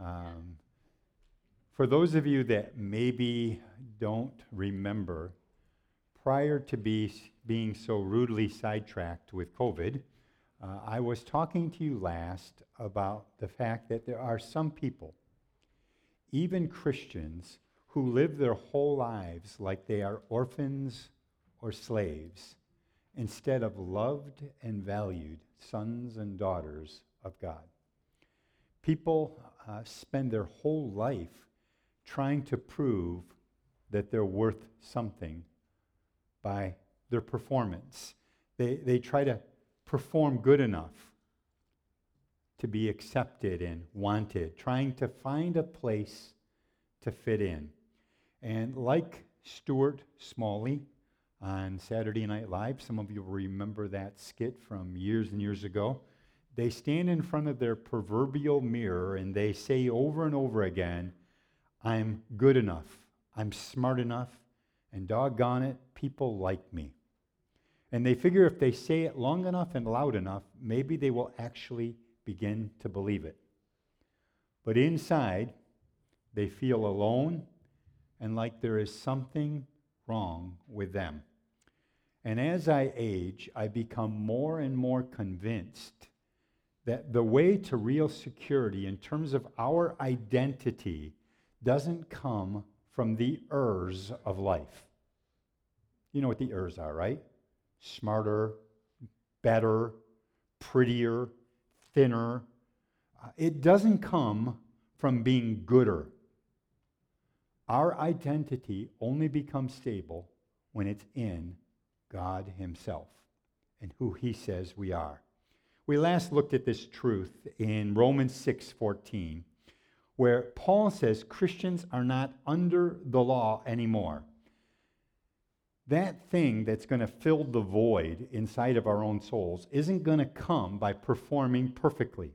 Um, for those of you that maybe don't remember, prior to be, being so rudely sidetracked with COVID, uh, I was talking to you last about the fact that there are some people, even Christians, who live their whole lives like they are orphans or slaves instead of loved and valued sons and daughters of God. People uh, spend their whole life trying to prove that they're worth something by their performance. They, they try to perform good enough to be accepted and wanted, trying to find a place to fit in. And like Stuart Smalley on Saturday Night Live, some of you remember that skit from years and years ago. They stand in front of their proverbial mirror and they say over and over again, I'm good enough, I'm smart enough, and doggone it, people like me. And they figure if they say it long enough and loud enough, maybe they will actually begin to believe it. But inside, they feel alone and like there is something wrong with them. And as I age, I become more and more convinced that the way to real security in terms of our identity doesn't come from the ers of life. You know what the ers are, right? Smarter, better, prettier, thinner. Uh, it doesn't come from being gooder. Our identity only becomes stable when it's in God Himself and who He says we are. We last looked at this truth in Romans 6:14, where Paul says Christians are not under the law anymore. That thing that's going to fill the void inside of our own souls isn't going to come by performing perfectly.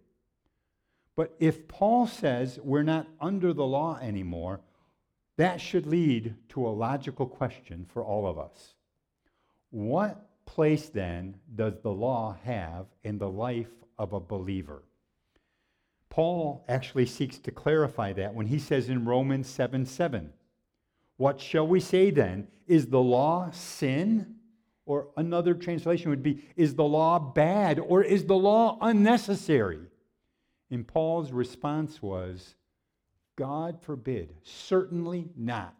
But if Paul says we're not under the law anymore, that should lead to a logical question for all of us. What place then does the law have in the life of a believer? Paul actually seeks to clarify that when he says in Romans 7 7, What shall we say then? Is the law sin? Or another translation would be, Is the law bad? Or is the law unnecessary? And Paul's response was, God forbid, certainly not.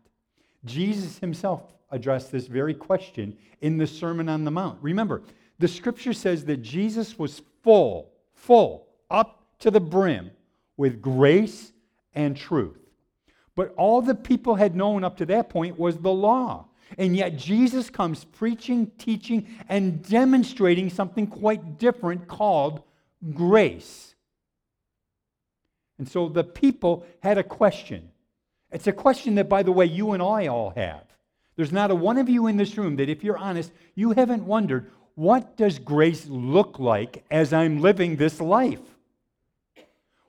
Jesus himself addressed this very question in the Sermon on the Mount. Remember, the scripture says that Jesus was full, full, up to the brim with grace and truth. But all the people had known up to that point was the law. And yet Jesus comes preaching, teaching, and demonstrating something quite different called grace. And so the people had a question. It's a question that, by the way, you and I all have. There's not a one of you in this room that, if you're honest, you haven't wondered, what does grace look like as I'm living this life?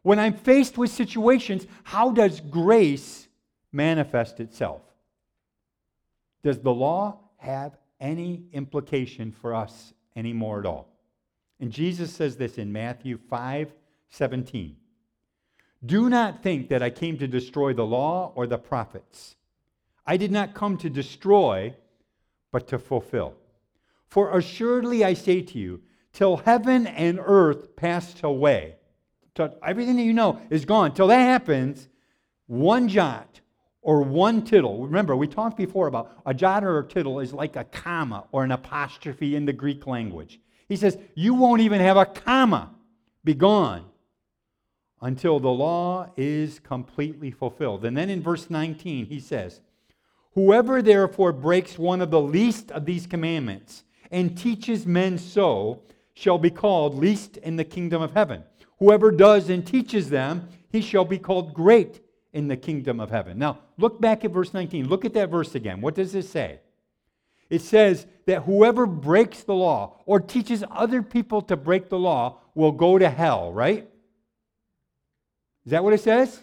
When I'm faced with situations, how does grace manifest itself? Does the law have any implication for us anymore at all? And Jesus says this in Matthew 5 17. Do not think that I came to destroy the law or the prophets. I did not come to destroy, but to fulfill. For assuredly I say to you, till heaven and earth pass away, till everything that you know is gone, till that happens, one jot or one tittle. Remember, we talked before about a jot or a tittle is like a comma or an apostrophe in the Greek language. He says, You won't even have a comma be gone until the law is completely fulfilled. And then in verse 19, he says, Whoever therefore breaks one of the least of these commandments and teaches men so shall be called least in the kingdom of heaven. Whoever does and teaches them, he shall be called great in the kingdom of heaven. Now, look back at verse 19. Look at that verse again. What does it say? It says that whoever breaks the law or teaches other people to break the law will go to hell, right? Is that what it says?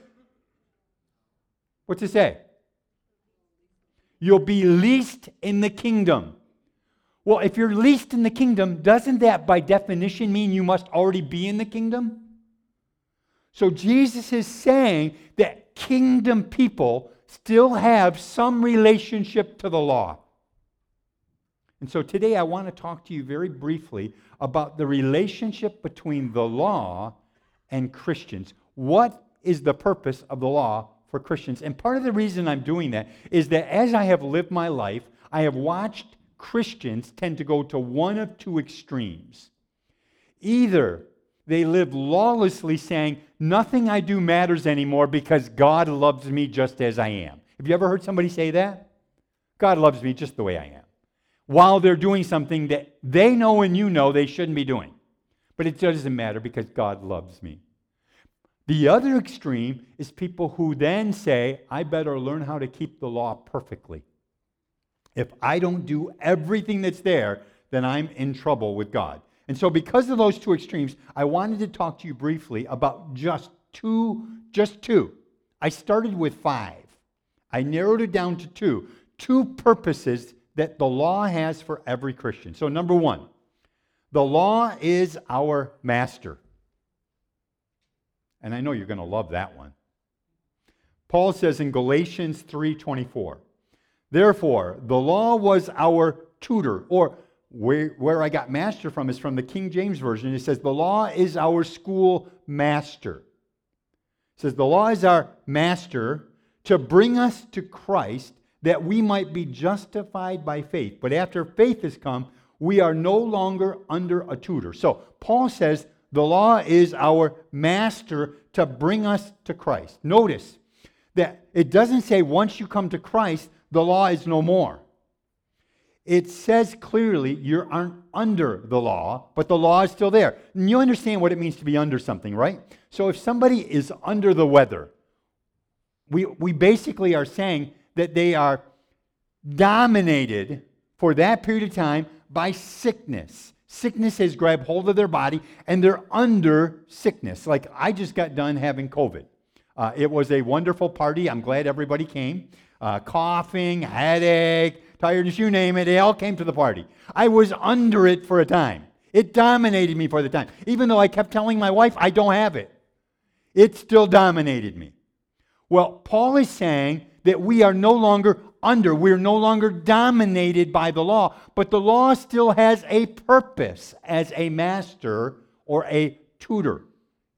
What's it say? You'll be least in the kingdom. Well, if you're least in the kingdom, doesn't that by definition mean you must already be in the kingdom? So Jesus is saying that kingdom people still have some relationship to the law. And so today I want to talk to you very briefly about the relationship between the law and Christians. What is the purpose of the law for Christians? And part of the reason I'm doing that is that as I have lived my life, I have watched Christians tend to go to one of two extremes. Either they live lawlessly, saying, Nothing I do matters anymore because God loves me just as I am. Have you ever heard somebody say that? God loves me just the way I am. While they're doing something that they know and you know they shouldn't be doing. But it doesn't matter because God loves me. The other extreme is people who then say, I better learn how to keep the law perfectly. If I don't do everything that's there, then I'm in trouble with God. And so, because of those two extremes, I wanted to talk to you briefly about just two, just two. I started with five. I narrowed it down to two. Two purposes that the law has for every Christian. So, number one, the law is our master. And I know you're going to love that one. Paul says in Galatians 3:24, Therefore, the law was our tutor, or where, where I got master from is from the King James Version. It says, The law is our school master. It says, The law is our master to bring us to Christ that we might be justified by faith. But after faith has come, we are no longer under a tutor. So Paul says the law is our master to bring us to Christ. Notice that it doesn't say once you come to Christ, the law is no more it says clearly you aren't under the law, but the law is still there. And you understand what it means to be under something, right? So if somebody is under the weather, we, we basically are saying that they are dominated for that period of time by sickness. Sickness has grabbed hold of their body and they're under sickness. Like I just got done having COVID. Uh, it was a wonderful party. I'm glad everybody came. Uh, coughing, headache, tiredness, you name it, they all came to the party. I was under it for a time. It dominated me for the time. Even though I kept telling my wife, I don't have it, it still dominated me. Well, Paul is saying that we are no longer under, we're no longer dominated by the law, but the law still has a purpose as a master or a tutor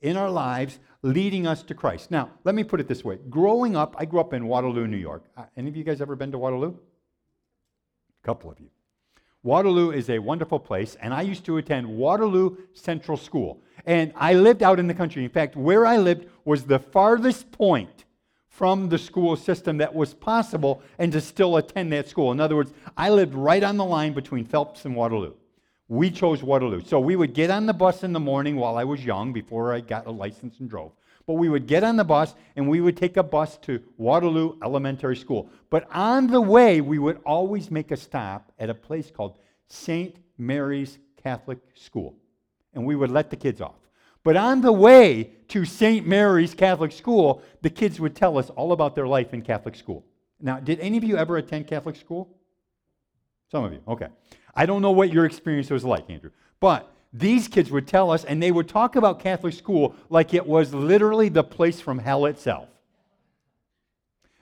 in our lives leading us to Christ. Now, let me put it this way. Growing up, I grew up in Waterloo, New York. Uh, any of you guys ever been to Waterloo? A couple of you. Waterloo is a wonderful place, and I used to attend Waterloo Central School. And I lived out in the country. In fact, where I lived was the farthest point from the school system that was possible and to still attend that school. In other words, I lived right on the line between Phelps and Waterloo. We chose Waterloo. So we would get on the bus in the morning while I was young, before I got a license and drove. But we would get on the bus and we would take a bus to Waterloo Elementary School. But on the way, we would always make a stop at a place called St. Mary's Catholic School. And we would let the kids off. But on the way to St. Mary's Catholic School, the kids would tell us all about their life in Catholic school. Now, did any of you ever attend Catholic school? Some of you, okay. I don't know what your experience was like, Andrew. But these kids would tell us, and they would talk about Catholic school like it was literally the place from hell itself.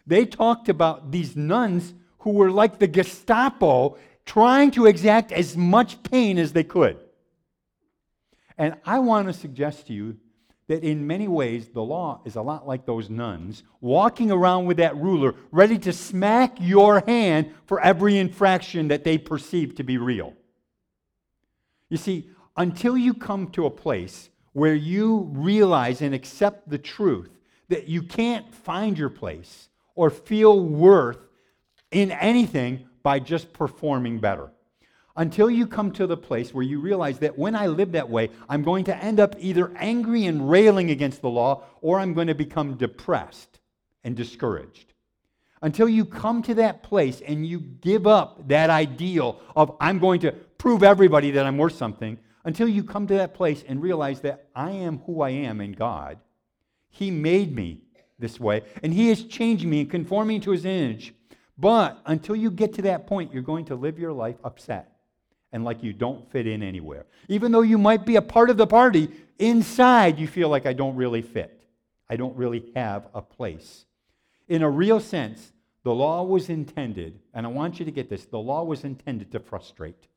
They talked about these nuns who were like the Gestapo trying to exact as much pain as they could. And I want to suggest to you that in many ways the law is a lot like those nuns walking around with that ruler, ready to smack your hand for every infraction that they perceive to be real. You see, until you come to a place where you realize and accept the truth that you can't find your place or feel worth in anything by just performing better. Until you come to the place where you realize that when I live that way, I'm going to end up either angry and railing against the law or I'm going to become depressed and discouraged. Until you come to that place and you give up that ideal of I'm going to prove everybody that I'm worth something, until you come to that place and realize that I am who I am in God. He made me this way, and He is changing me and conforming to His image. But until you get to that point, you're going to live your life upset and like you don't fit in anywhere. Even though you might be a part of the party, inside you feel like I don't really fit. I don't really have a place. In a real sense, the law was intended, and I want you to get this the law was intended to frustrate.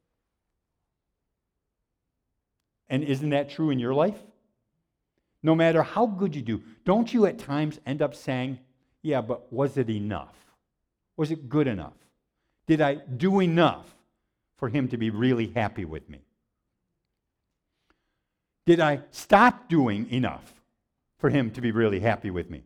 And isn't that true in your life? No matter how good you do, don't you at times end up saying, Yeah, but was it enough? Was it good enough? Did I do enough for him to be really happy with me? Did I stop doing enough for him to be really happy with me?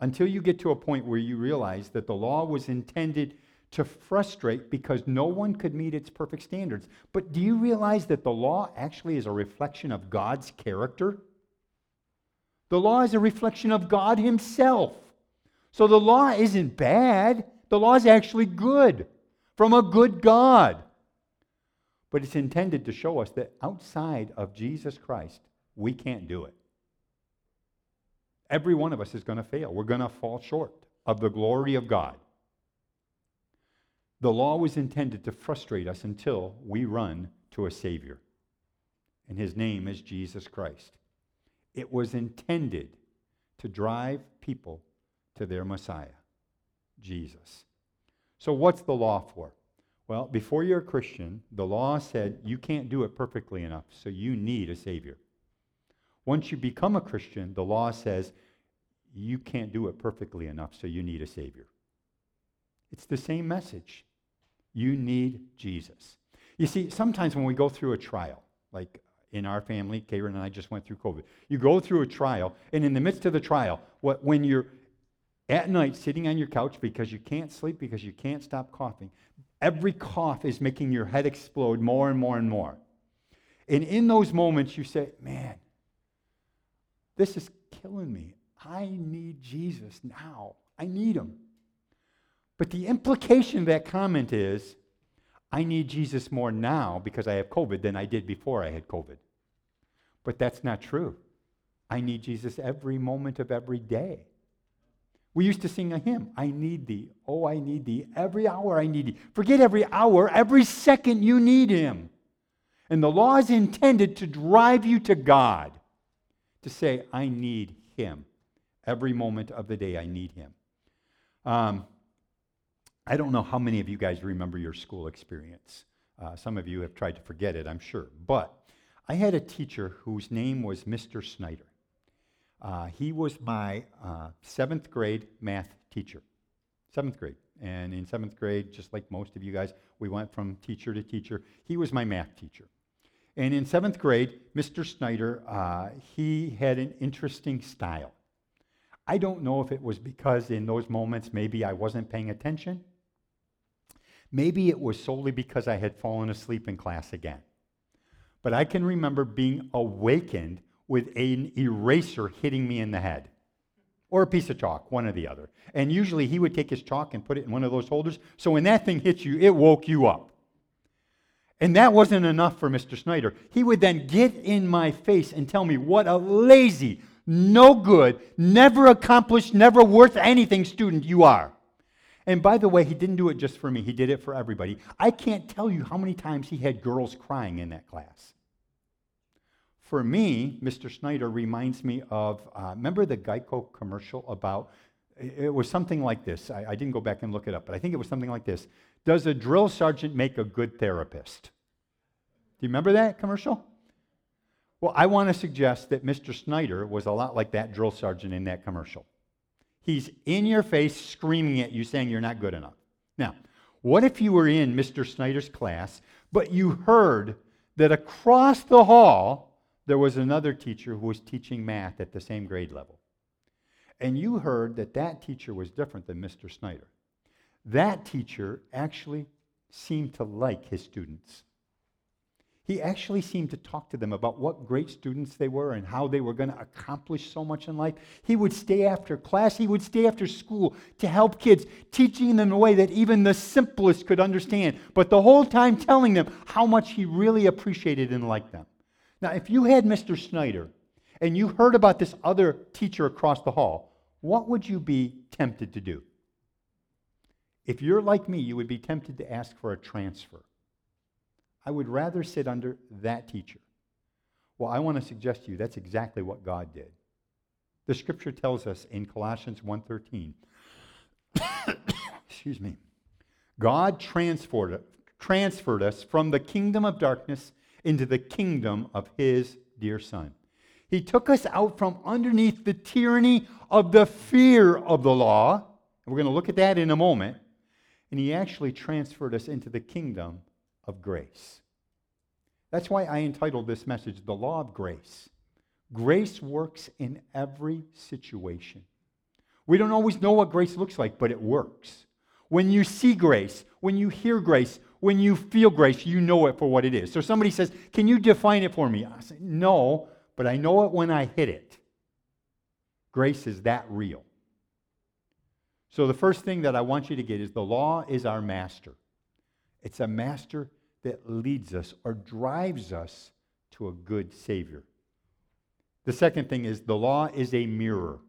Until you get to a point where you realize that the law was intended to frustrate because no one could meet its perfect standards. But do you realize that the law actually is a reflection of God's character? The law is a reflection of God Himself. So the law isn't bad, the law is actually good from a good God. But it's intended to show us that outside of Jesus Christ, we can't do it. Every one of us is going to fail. We're going to fall short of the glory of God. The law was intended to frustrate us until we run to a Savior. And his name is Jesus Christ. It was intended to drive people to their Messiah, Jesus. So, what's the law for? Well, before you're a Christian, the law said you can't do it perfectly enough, so you need a Savior. Once you become a Christian, the law says you can't do it perfectly enough, so you need a Savior. It's the same message. You need Jesus. You see, sometimes when we go through a trial, like in our family, Karen and I just went through COVID, you go through a trial, and in the midst of the trial, what, when you're at night sitting on your couch because you can't sleep, because you can't stop coughing, every cough is making your head explode more and more and more. And in those moments, you say, Man, this is killing me. I need Jesus now. I need him. But the implication of that comment is I need Jesus more now because I have COVID than I did before I had COVID. But that's not true. I need Jesus every moment of every day. We used to sing a hymn, I need thee. Oh, I need thee. Every hour I need thee. Forget every hour, every second you need him. And the law is intended to drive you to God, to say, I need him. Every moment of the day, I need him. Um, I don't know how many of you guys remember your school experience. Uh, some of you have tried to forget it, I'm sure. But I had a teacher whose name was Mr. Snyder. Uh, he was my uh, seventh grade math teacher. Seventh grade. And in seventh grade, just like most of you guys, we went from teacher to teacher. He was my math teacher. And in seventh grade, Mr. Snyder, uh, he had an interesting style. I don't know if it was because in those moments maybe I wasn't paying attention. Maybe it was solely because I had fallen asleep in class again. But I can remember being awakened with an eraser hitting me in the head or a piece of chalk, one or the other. And usually he would take his chalk and put it in one of those holders. So when that thing hits you, it woke you up. And that wasn't enough for Mr. Snyder. He would then get in my face and tell me what a lazy, no good, never accomplished, never worth anything student you are. And by the way, he didn't do it just for me, he did it for everybody. I can't tell you how many times he had girls crying in that class. For me, Mr. Snyder reminds me of, uh, remember the Geico commercial about, it was something like this. I, I didn't go back and look it up, but I think it was something like this. Does a drill sergeant make a good therapist? Do you remember that commercial? Well, I want to suggest that Mr. Snyder was a lot like that drill sergeant in that commercial. He's in your face screaming at you saying you're not good enough. Now, what if you were in Mr. Snyder's class, but you heard that across the hall there was another teacher who was teaching math at the same grade level. And you heard that that teacher was different than Mr. Snyder. That teacher actually seemed to like his students. He actually seemed to talk to them about what great students they were and how they were going to accomplish so much in life. He would stay after class, he would stay after school to help kids, teaching them in a way that even the simplest could understand, but the whole time telling them how much he really appreciated and liked them. Now, if you had Mr. Snyder and you heard about this other teacher across the hall, what would you be tempted to do? If you're like me, you would be tempted to ask for a transfer. I would rather sit under that teacher. Well, I want to suggest to you that's exactly what God did. The scripture tells us in Colossians 1:13. excuse me. God transferred, transferred us from the kingdom of darkness into the kingdom of his dear son. He took us out from underneath the tyranny of the fear of the law. And we're going to look at that in a moment. And he actually transferred us into the kingdom of grace. That's why I entitled this message, The Law of Grace. Grace works in every situation. We don't always know what grace looks like, but it works. When you see grace, when you hear grace, when you feel grace, you know it for what it is. So somebody says, Can you define it for me? I say, No, but I know it when I hit it. Grace is that real. So the first thing that I want you to get is the law is our master. It's a master that leads us or drives us to a good Savior. The second thing is the law is a mirror.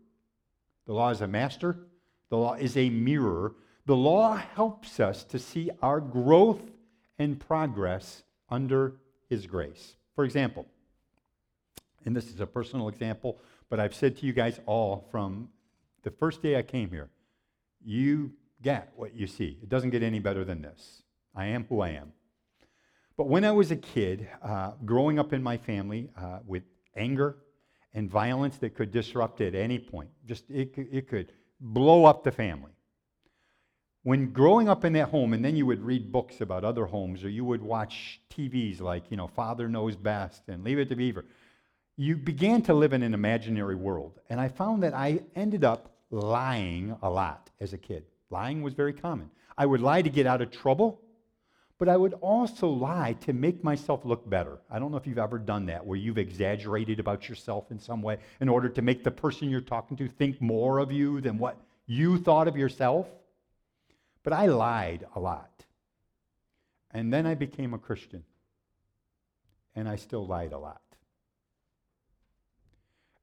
The law is a master, the law is a mirror. The law helps us to see our growth and progress under His grace. For example, and this is a personal example, but I've said to you guys all from the first day I came here, you get what you see. It doesn't get any better than this. I am who I am. But when I was a kid, uh, growing up in my family uh, with anger and violence that could disrupt at any point, just it, it could blow up the family. When growing up in that home, and then you would read books about other homes, or you would watch TVs like, you know, Father Knows Best and Leave It to Beaver, you began to live in an imaginary world. And I found that I ended up lying a lot as a kid. Lying was very common. I would lie to get out of trouble, but I would also lie to make myself look better. I don't know if you've ever done that, where you've exaggerated about yourself in some way in order to make the person you're talking to think more of you than what you thought of yourself. But I lied a lot. And then I became a Christian. And I still lied a lot.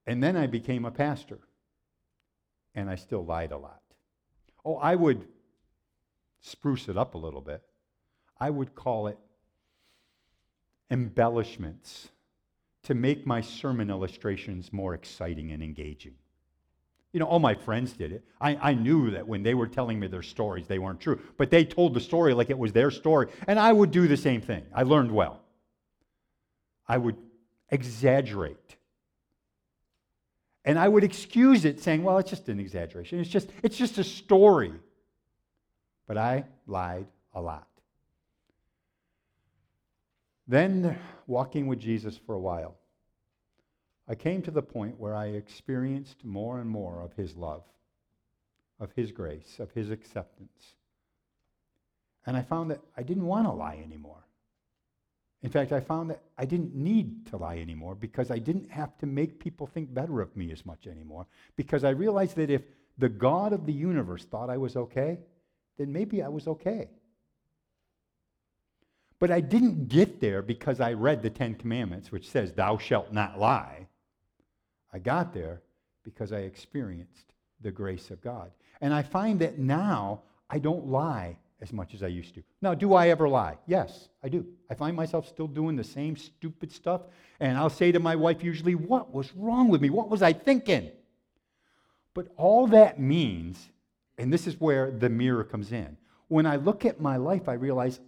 And then I became a pastor. And I still lied a lot. Oh, I would spruce it up a little bit. I would call it embellishments to make my sermon illustrations more exciting and engaging. You know, all my friends did it. I, I knew that when they were telling me their stories, they weren't true. But they told the story like it was their story. And I would do the same thing. I learned well. I would exaggerate and I would excuse it saying, well, it's just an exaggeration. It's just, it's just a story. But I lied a lot. Then, walking with Jesus for a while, I came to the point where I experienced more and more of his love, of his grace, of his acceptance. And I found that I didn't want to lie anymore. In fact, I found that I didn't need to lie anymore because I didn't have to make people think better of me as much anymore. Because I realized that if the God of the universe thought I was okay, then maybe I was okay. But I didn't get there because I read the Ten Commandments, which says, Thou shalt not lie. I got there because I experienced the grace of God. And I find that now I don't lie as much as I used to. Now, do I ever lie? Yes, I do. I find myself still doing the same stupid stuff, and I'll say to my wife usually, What was wrong with me? What was I thinking? But all that means, and this is where the mirror comes in, when I look at my life, I realize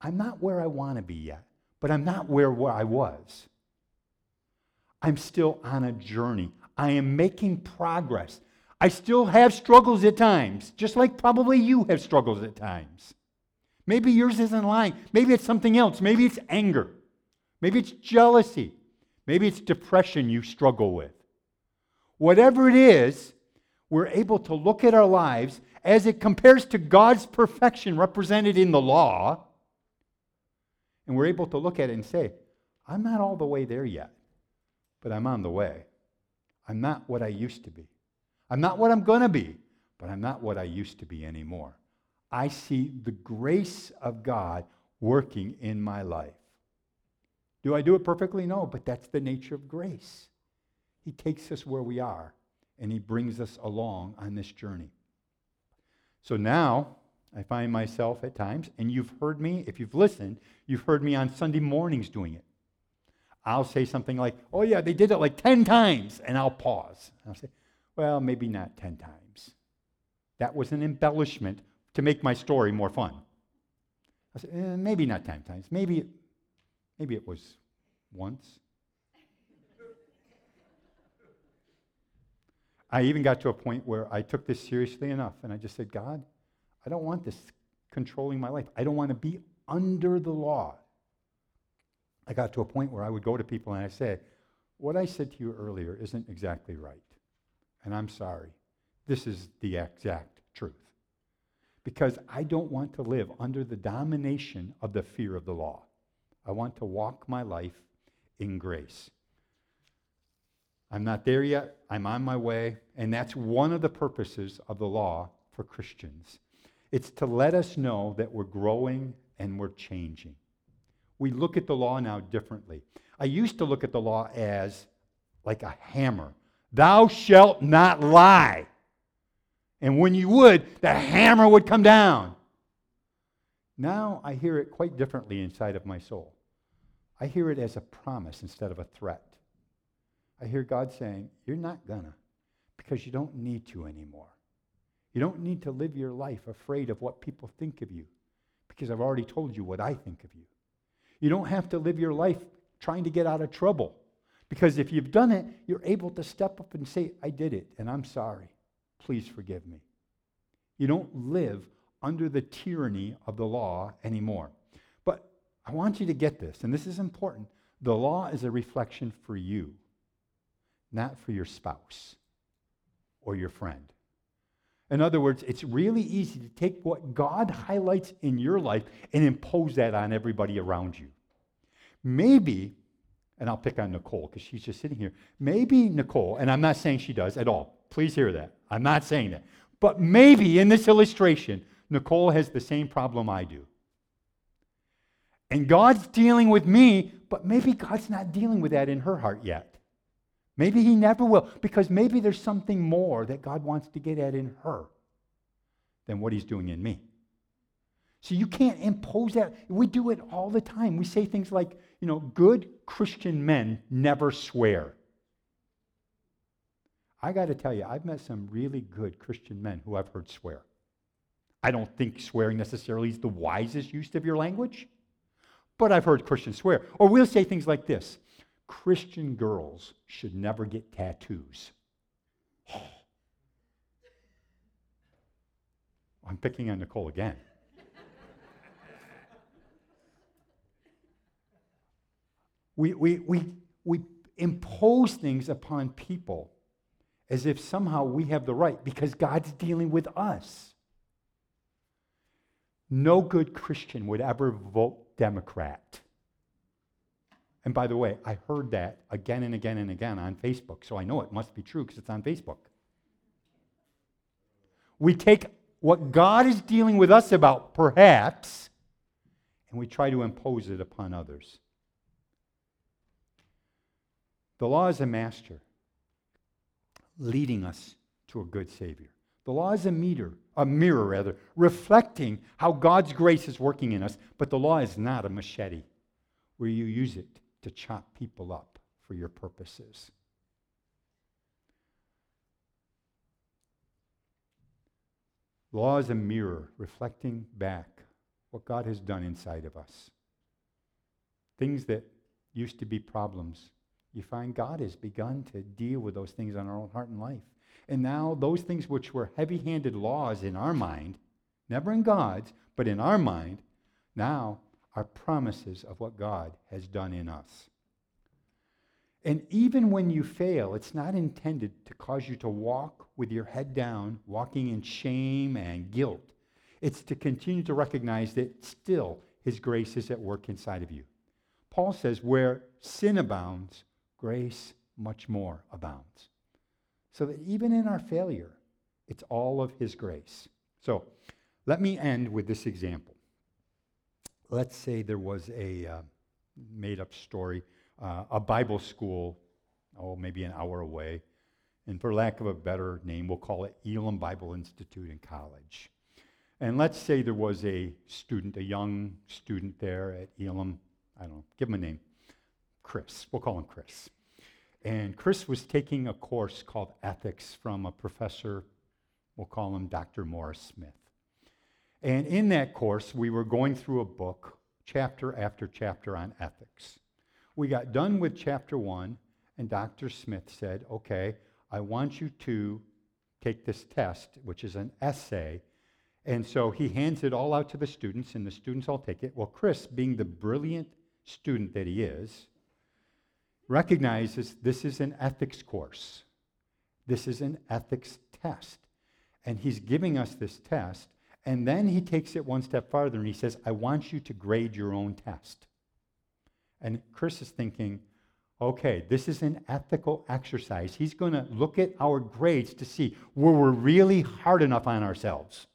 I'm not where I want to be yet, but I'm not where, I was. I'm still on a journey. I am making progress. I still have struggles at times, just like probably you have struggles at times. Maybe yours isn't lying. Maybe it's something else. Maybe it's anger. Maybe it's jealousy. Maybe it's depression you struggle with. Whatever it is, we're able to look at our lives as it compares to God's perfection represented in the law, and we're able to look at it and say, I'm not all the way there yet, but I'm on the way. I'm not what I used to be. I'm not what I'm going to be, but I'm not what I used to be anymore. I see the grace of God working in my life. Do I do it perfectly? No, but that's the nature of grace. He takes us where we are and he brings us along on this journey. So now I find myself at times, and you've heard me, if you've listened, you've heard me on Sunday mornings doing it. I'll say something like, oh, yeah, they did it like 10 times, and I'll pause. I'll say, Well, maybe not 10 times. That was an embellishment to make my story more fun. I said, eh, maybe not 10 times. Maybe, maybe it was once. I even got to a point where I took this seriously enough and I just said, God, I don't want this controlling my life. I don't want to be under the law. I got to a point where I would go to people and I say, What I said to you earlier isn't exactly right. And I'm sorry. This is the exact truth. Because I don't want to live under the domination of the fear of the law. I want to walk my life in grace. I'm not there yet. I'm on my way. And that's one of the purposes of the law for Christians. It's to let us know that we're growing and we're changing. We look at the law now differently. I used to look at the law as like a hammer. Thou shalt not lie. And when you would, the hammer would come down. Now I hear it quite differently inside of my soul. I hear it as a promise instead of a threat. I hear God saying, You're not gonna, because you don't need to anymore. You don't need to live your life afraid of what people think of you, because I've already told you what I think of you. You don't have to live your life trying to get out of trouble, because if you've done it, you're able to step up and say, I did it, and I'm sorry. Please forgive me. You don't live under the tyranny of the law anymore. But I want you to get this, and this is important. The law is a reflection for you not for your spouse or your friend. In other words, it's really easy to take what God highlights in your life and impose that on everybody around you. Maybe, and I'll pick on Nicole because she's just sitting here. Maybe Nicole, and I'm not saying she does at all. Please hear that. I'm not saying that. But maybe in this illustration, Nicole has the same problem I do. And God's dealing with me, but maybe God's not dealing with that in her heart yet. Maybe he never will, because maybe there's something more that God wants to get at in her than what he's doing in me. So you can't impose that. We do it all the time. We say things like, you know, good Christian men never swear. I got to tell you, I've met some really good Christian men who I've heard swear. I don't think swearing necessarily is the wisest use of your language, but I've heard Christians swear. Or we'll say things like this Christian girls should never get tattoos. I'm picking on Nicole again. we, we, we, we impose things upon people as if somehow we have the right because God's dealing with us. No good Christian would ever vote Democrat. And by the way, I heard that again and again and again on Facebook, so I know it must be true because it's on Facebook. We take what God is dealing with us about, perhaps, and we try to impose it upon others. The law is a master leading us to a good Savior. The law is a meter, a mirror rather, reflecting how God's grace is working in us, but the law is not a machete where you use it to chop people up for your purposes. Law is a mirror reflecting back what God has done inside of us. Things that used to be problems, you find God has begun to deal with those things on our own heart and life. And now, those things which were heavy handed laws in our mind, never in God's, but in our mind, now are promises of what God has done in us. And even when you fail, it's not intended to cause you to walk with your head down, walking in shame and guilt. It's to continue to recognize that still His grace is at work inside of you. Paul says, where sin abounds, grace much more abounds. So that even in our failure, it's all of His grace. So let me end with this example let's say there was a uh, made up story, uh, a Bible school, oh, maybe an hour away. And for lack of a better name, we'll call it Elim Bible Institute and College. And let's say there was a student, a young student there at Elim. I don't know, give him a name. Chris. We'll call him Chris. And Chris was taking a course called Ethics from a professor, we'll call him Dr. Morris Smith. And in that course, we were going through a book, chapter after chapter on ethics. We got done with chapter one, and Dr. Smith said, Okay, I want you to take this test, which is an essay. And so he hands it all out to the students, and the students all take it. Well, Chris, being the brilliant student that he is, recognizes this is an ethics course. This is an ethics test. And he's giving us this test, and then he takes it one step farther and he says, I want you to grade your own test. And Chris is thinking, okay, this is an ethical exercise. He's going to look at our grades to see were we really hard enough on ourselves.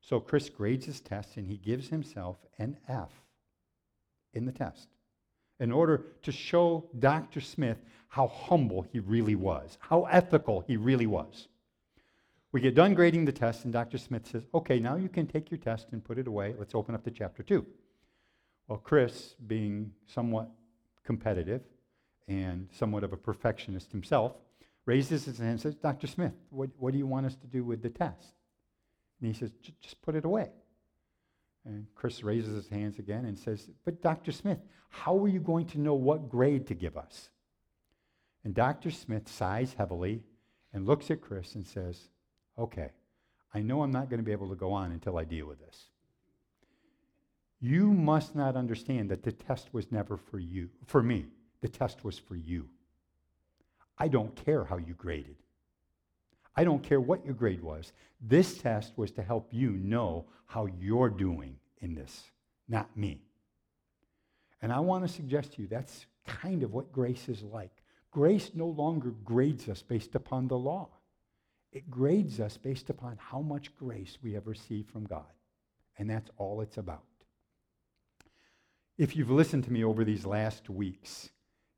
So Chris grades his test and he gives himself an F in the test in order to show Dr. Smith how humble he really was, how ethical he really was. We get done grading the test, and Dr. Smith says, Okay, now you can take your test and put it away. Let's open up to chapter two. Well, Chris, being somewhat competitive and somewhat of a perfectionist himself, raises his hand and says, Dr. Smith, what, what do you want us to do with the test? And he says, Just put it away. And Chris raises his hands again and says, But Dr. Smith, how are you going to know what grade to give us? And Dr. Smith sighs heavily and looks at Chris and says, Okay, I know I'm not going to be able to go on until I deal with this. You must not understand that the test was never for you, for me. The test was for you. I don't care how you graded. I don't care what your grade was. This test was to help you know how you're doing in this, not me. And I want to suggest to you that's kind of what grace is like. Grace no longer grades us based upon the law, it grades us based upon how much grace we have received from God. And that's all it's about. If you've listened to me over these last weeks,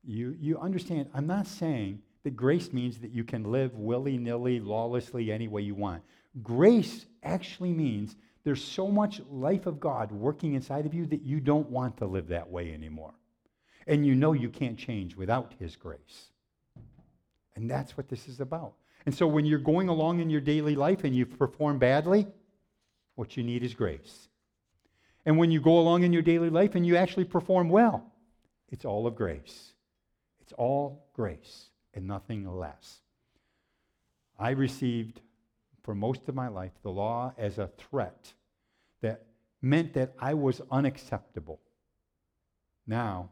you, you understand I'm not saying that grace means that you can live willy nilly, lawlessly, any way you want. Grace actually means there's so much life of God working inside of you that you don't want to live that way anymore. And you know you can't change without His grace. And that's what this is about. And so when you're going along in your daily life and you perform badly, what you need is grace. And when you go along in your daily life and you actually perform well, it's all of grace. It's all grace and nothing less. I received, for most of my life, the law as a threat that meant that I was unacceptable. Now,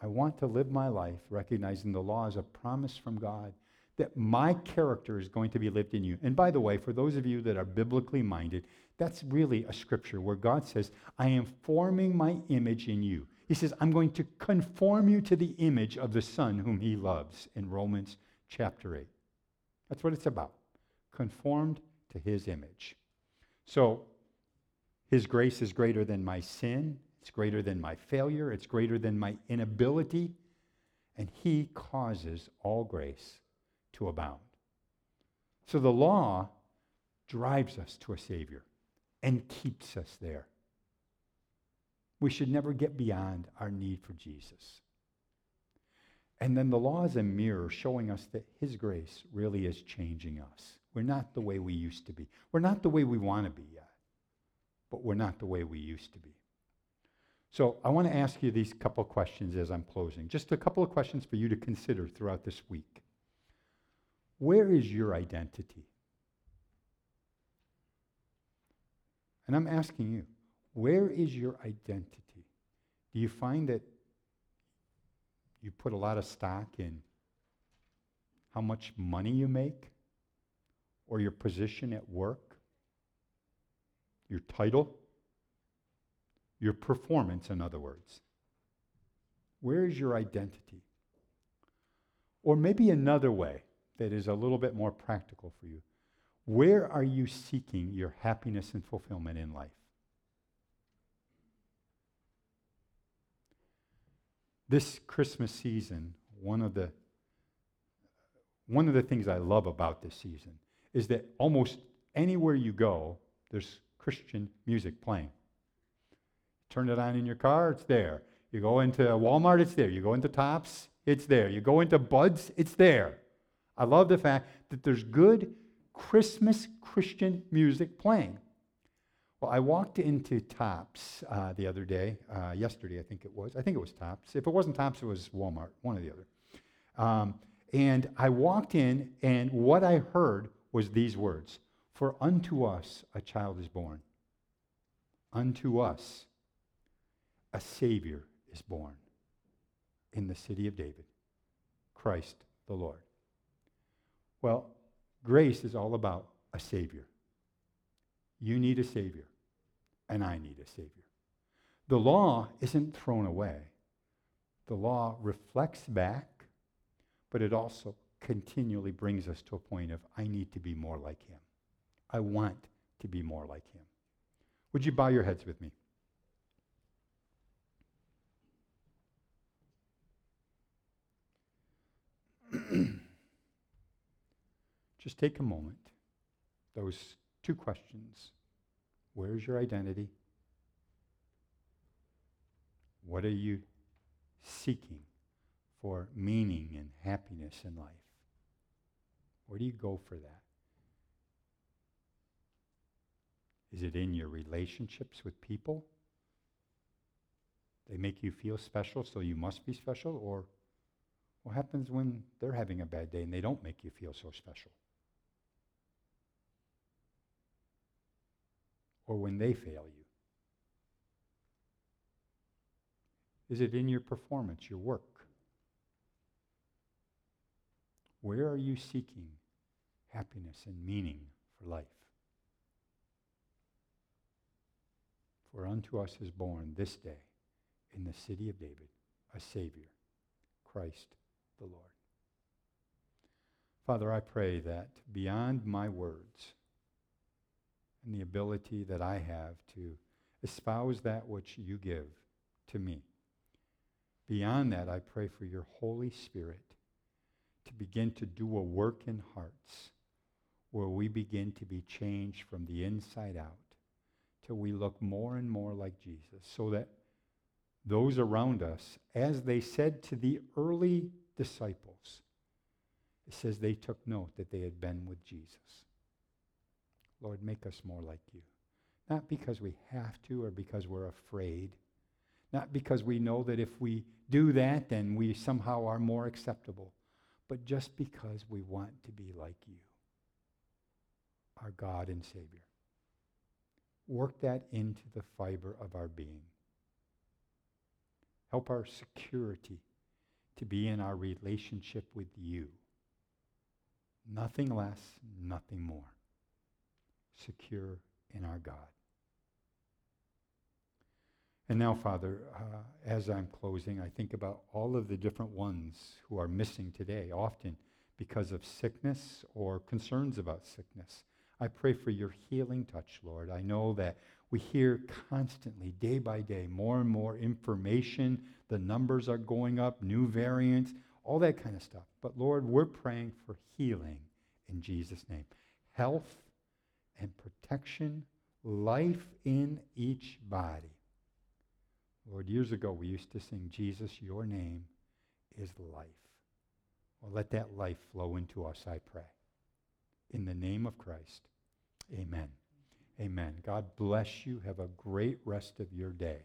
I want to live my life recognizing the law as a promise from God that my character is going to be lived in you. And by the way, for those of you that are biblically minded, that's really a scripture where God says, I am forming my image in you. He says, I'm going to conform you to the image of the Son whom he loves in Romans chapter 8. That's what it's about. Conformed to his image. So, his grace is greater than my sin, it's greater than my failure, it's greater than my inability, and he causes all grace to abound. So the law drives us to a Savior and keeps us there. We should never get beyond our need for Jesus. And then the law is a mirror showing us that His grace really is changing us. We're not the way we used to be. We're not the way we want to be yet, but we're not the way we used to be. So I want to ask you these couple questions as I'm closing. Just a couple of questions for you to consider throughout this week. Where is your identity? And I'm asking you, where is your identity? Do you find that you put a lot of stock in how much money you make, or your position at work, your title, your performance, in other words? Where is your identity? Or maybe another way that is a little bit more practical for you. Where are you seeking your happiness and fulfillment in life? this Christmas season, one of the one of the things I love about this season is that almost anywhere you go, there's Christian music playing. Turn it on in your car, it's there. You go into Walmart, it's there. You go into Tops, it's there. You go into Buds, it's there. I love the fact that there's good Christmas Christian music playing. Well, I walked into Tops uh, the other day, uh, yesterday, I think it was. I think it was Tops. If it wasn't Tops, it was Walmart, one or the other. Um, and I walked in, and what I heard was these words For unto us a child is born, unto us a Savior is born in the city of David, Christ the Lord. Well, grace is all about a Savior. You need a Savior, and I need a Savior. The law isn't thrown away. The law reflects back, but it also continually brings us to a point of, I need to be more like Him. I want to be more like Him. Would you bow your heads with me? Just take a moment. Those two questions Where's your identity? What are you seeking for meaning and happiness in life? Where do you go for that? Is it in your relationships with people? They make you feel special, so you must be special? Or what happens when they're having a bad day and they don't make you feel so special? Or when they fail you? Is it in your performance, your work? Where are you seeking happiness and meaning for life? For unto us is born this day in the city of David a Savior, Christ the Lord. Father, I pray that beyond my words and the ability that I have to espouse that which you give to me, beyond that, I pray for your Holy Spirit to begin to do a work in hearts where we begin to be changed from the inside out till we look more and more like Jesus so that those around us, as they said to the early disciples, it says they took note that they had been with Jesus. Lord, make us more like you. Not because we have to or because we're afraid. Not because we know that if we do that, then we somehow are more acceptable. But just because we want to be like you, our God and Savior. Work that into the fiber of our being. Help our security to be in our relationship with you. Nothing less, nothing more. Secure in our God. And now, Father, uh, as I'm closing, I think about all of the different ones who are missing today, often because of sickness or concerns about sickness. I pray for your healing touch, Lord. I know that we hear constantly, day by day, more and more information. The numbers are going up, new variants, all that kind of stuff. But Lord, we're praying for healing in Jesus' name. Health and protection, life in each body. Lord, years ago we used to sing, Jesus, your name is life. Well, let that life flow into us, I pray. In the name of Christ, amen. Amen. God bless you. Have a great rest of your day.